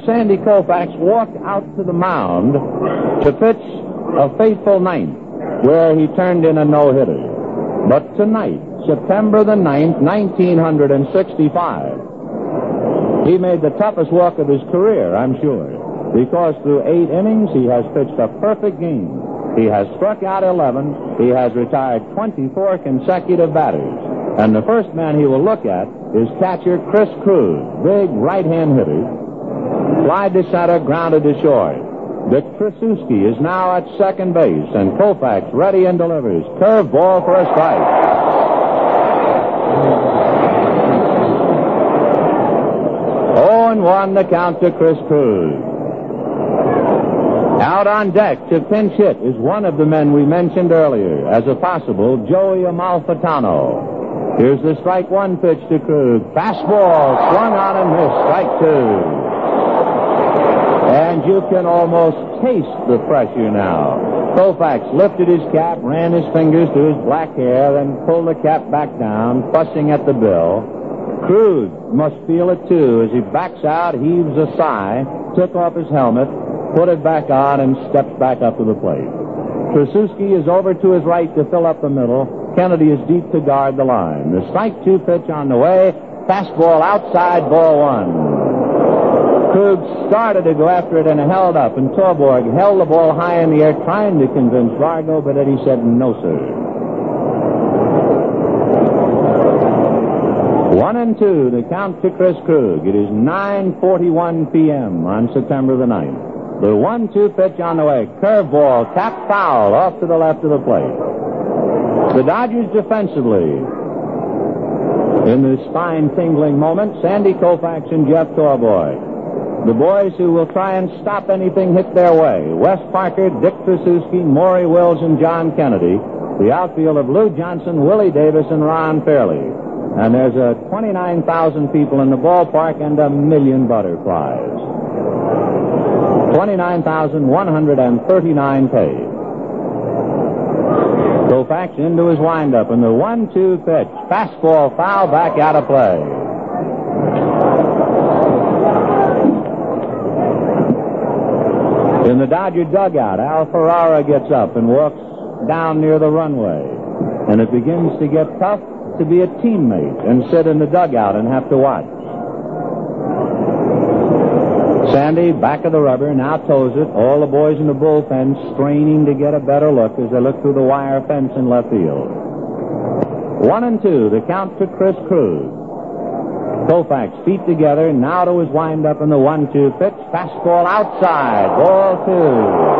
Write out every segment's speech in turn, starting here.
Sandy Koufax walked out to the mound to pitch a fateful ninth, where he turned in a no-hitter. But tonight, September the 9th, 1965, he made the toughest walk of his career, I'm sure, because through eight innings, he has pitched a perfect game. He has struck out 11. He has retired 24 consecutive batters. And the first man he will look at is catcher Chris Krug, big right-hand hitter. Fly to center, grounded to short. Dick Tracewski is now at second base, and Koufax ready and delivers. Curve ball for a strike. Oh, and one the count to Chris Krug. Out on deck to pinch hit is one of the men we mentioned earlier as a possible Joey Amalfitano. Here's the strike one pitch to Krug. Fastball swung on and missed. Strike two. You can almost taste the pressure now. Koufax lifted his cap, ran his fingers through his black hair, then pulled the cap back down, fussing at the bill. Krug must feel it too as he backs out, heaves a sigh, took off his helmet, put it back on, and steps back up to the plate. Tracewski is over to his right to fill up the middle. Kennedy is deep to guard the line. The strike two pitch on the way. Fastball outside, ball one. Krug started to go after it and held up, and Torborg held the ball high in the air, trying to convince Vargo, but Eddie said, no, sir. One and two, the count to Chris Krug. It is 9.41 p.m. on September the 9th. The one-two pitch on the way. Curveball, tap foul off to the left of the plate. The Dodgers defensively. In this spine-tingling moment, Sandy Koufax and Jeff Torborg. The boys who will try and stop anything hit their way. Wes Parker, Dick Tracewski, Maury Wills, and John Kennedy. The outfield of Lou Johnson, Willie Davis, and Ron Fairly. And there's a 29,000 people in the ballpark and a million butterflies. 29,139 paid. Koufax into his windup, and the one-two pitch. Fastball foul back out of play. In the Dodger dugout, Al Ferrara gets up and walks down near the runway. And it begins to get tough to be a teammate and sit in the dugout and have to watch. Sandy, back of the rubber, now toes it. All the boys in the bullpen straining to get a better look as they look through the wire fence in left field. One and two, the count to Chris Krug. Koufax, feet together, now to his windup in the one-two pitch. Fastball outside, ball two.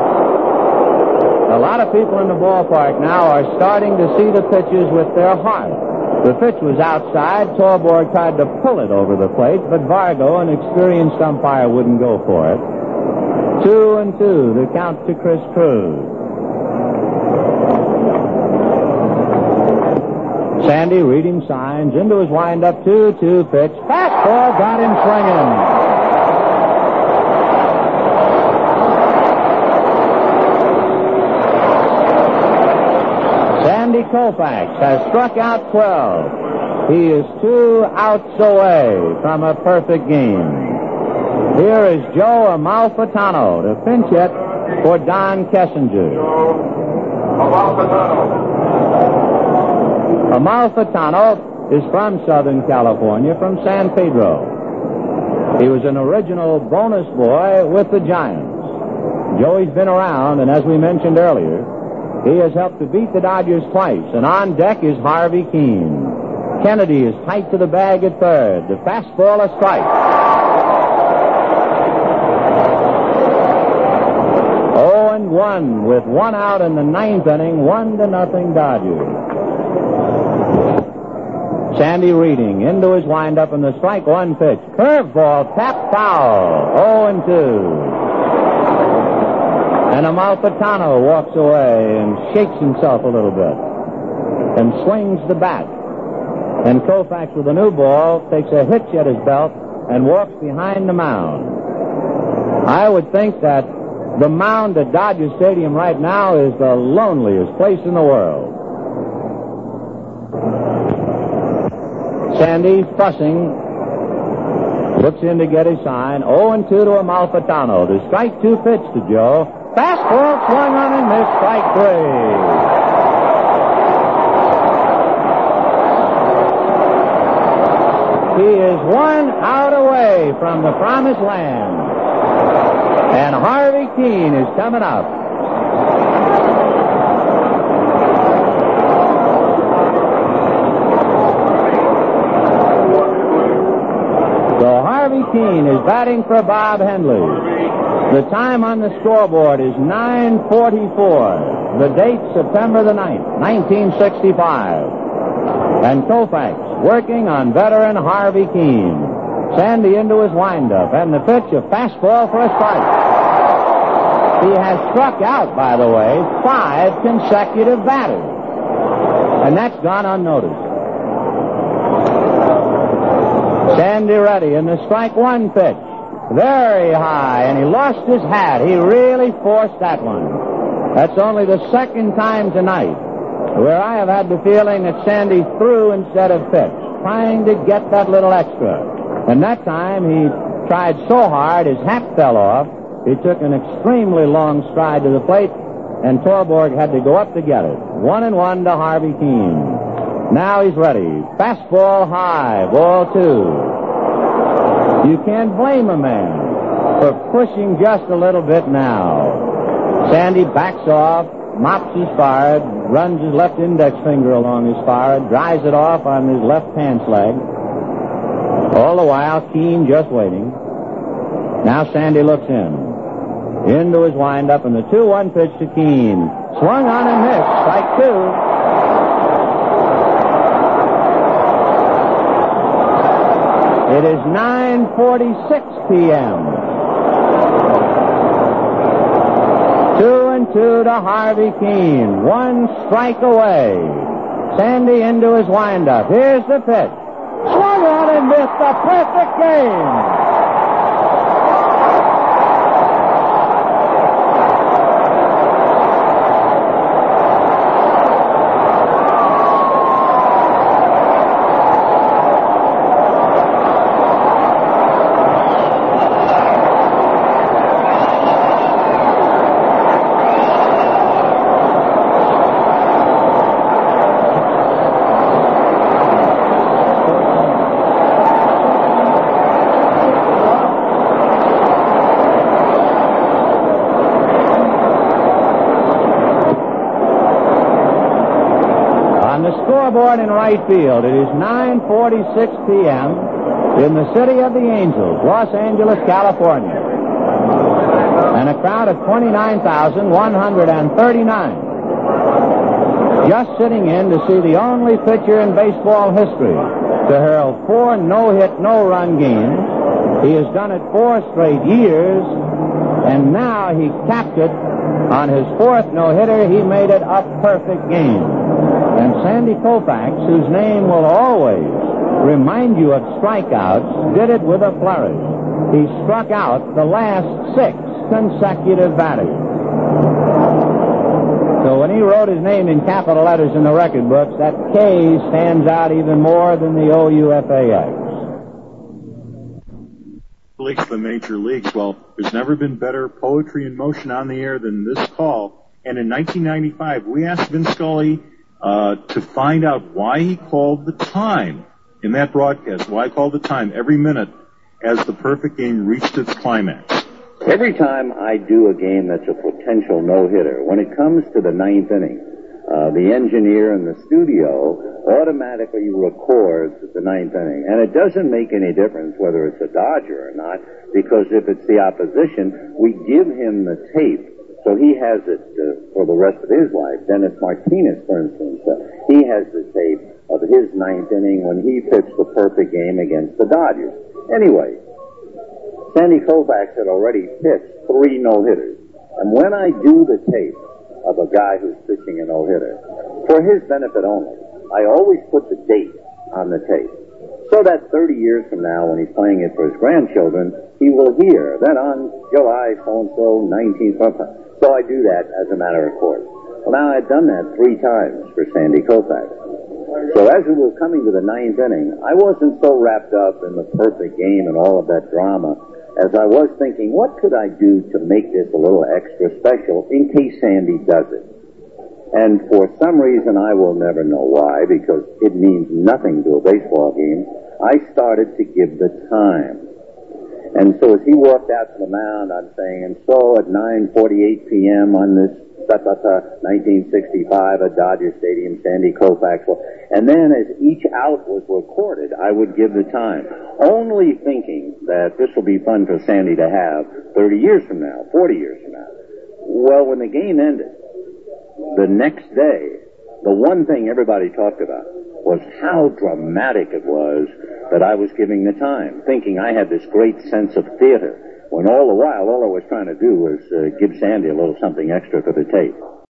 A lot of people in the ballpark now are starting to see the pitches with their heart. The pitch was outside. Torborg tried to pull it over the plate, but Vargo, an experienced umpire, wouldn't go for it. Two and two, the count to Chris Krug. Sandy reading signs into his windup, two-two pitch. Fastball got him swinging. Sandy Koufax has struck out 12. He is two outs away from a perfect game. Here is Joe Amalfitano to pinch hit for Don Kessinger. Amalfitano is from Southern California, from San Pedro. He was an original bonus boy with the Giants. Joey's been around, and as we mentioned earlier, he has helped to beat the Dodgers twice, and on deck is Harvey Kuenn. Kennedy is tight to the bag at third. The fastball a strike. Oh and one with one out in the ninth inning, one to nothing Dodgers. Sandy Reading into his windup in the strike one pitch. Curveball, tap foul. Oh and two. And Amalfitano walks away and shakes himself a little bit and swings the bat. And Koufax with a new ball takes a hitch at his belt and walks behind the mound. I would think that the mound at Dodger Stadium right now is the loneliest place in the world. Sandy fussing Looks in to get his sign. 0 2 to Amalfitano. The strike two pitch to Joe. Fastball swung on and missed. Strike three. He is one out away from the promised land. And Harvey Kuenn is coming up. So Kuenn is batting for Bob Hendley. The time on the scoreboard is 9.44. The date, September the 9th, 1965. And Koufax working on veteran Harvey Kuenn. Sandy into his windup, and the pitch, a fastball for a strike. He has struck out, by the way, five consecutive batters. And that's gone unnoticed. Sandy ready in the strike one pitch. Very high, and he lost his hat. He really forced that one. That's only the second time tonight where I have had the feeling that Sandy threw instead of pitched, trying to get that little extra. And that time he tried so hard his hat fell off. He took an extremely long stride to the plate, and Torborg had to go up to get it. One and one to Harvey Kuenn. Now he's ready. Fastball high, ball two. You can't blame a man for pushing just a little bit now. Sandy backs off, mops his forehead, runs his left index finger along his forehead, dries it off on his left pants leg. All the while, Kuenn just waiting. Now Sandy looks in. Into his windup, and the 2-1 pitch to Kuenn. Swung on and missed. Strike two. It is 9.46 p.m. two and two to Harvey Kuenn. One strike away. Sandy into his windup. Here's the pitch. Swung on and missed a perfect game. Scoreboard in right field. It is 9.46 p.m. in the city of the Angels, Los Angeles, California. And a crowd of 29,139 just sitting in to see the only pitcher in baseball history to hurl four no-hit, no-run games. He has done it four straight years, and now he capped it on his fourth no-hitter. He made it a perfect game. And Sandy Koufax, whose name will always remind you of strikeouts, did it with a flourish. He struck out the last six consecutive batters. So when he wrote his name in capital letters in the record books, that K stands out even more than the O-U-F-A-X. Leaks the major leagues. Well, there's never been better poetry in motion on the air than this call. And in 1995, we asked Vin Scully to find out why he called the time in that broadcast, why he called the time every minute as the perfect game reached its climax. Every time I do a game that's a potential no-hitter, when it comes to the ninth inning, uh, the engineer in the studio automatically records the ninth inning. And it doesn't make any difference whether it's a Dodger or not, because if it's the opposition, we give him the tape so he has it uh, for the rest of his life. Dennis Martinez, for instance, uh, he has the tape of his ninth inning when he pitched the perfect game against the Dodgers. Anyway, Sandy Koufax had already pitched three no-hitters. And when I do the tape of a guy who's pitching a no-hitter, for his benefit only, I always put the date on the tape. So that 30 years from now, when he's playing it for his grandchildren, he will hear that on July so-and-so, 19th, so I do that as a matter of course. Well, now I've done that three times for Sandy Koufax. So as we were coming to the ninth inning, I wasn't so wrapped up in the perfect game and all of that drama as I was thinking, what could I do to make this a little extra special in case Sandy does it? And for some reason, I will never know why, because it means nothing to a baseball game, I started to give the time. And so as he walked out to the mound, I'm saying, and so at 9.48 p.m. on this da, da, da, 1965 at Dodger Stadium, Sandy Koufax. And then as each out was recorded, I would give the time, only thinking that this will be fun for Sandy to have 30 years from now, 40 years from now. Well, when the game ended, the next day, the one thing everybody talked about was how dramatic it was that I was giving the time, thinking I had this great sense of theater, when all the while, all I was trying to do was uh, give Sandy a little something extra for the tape.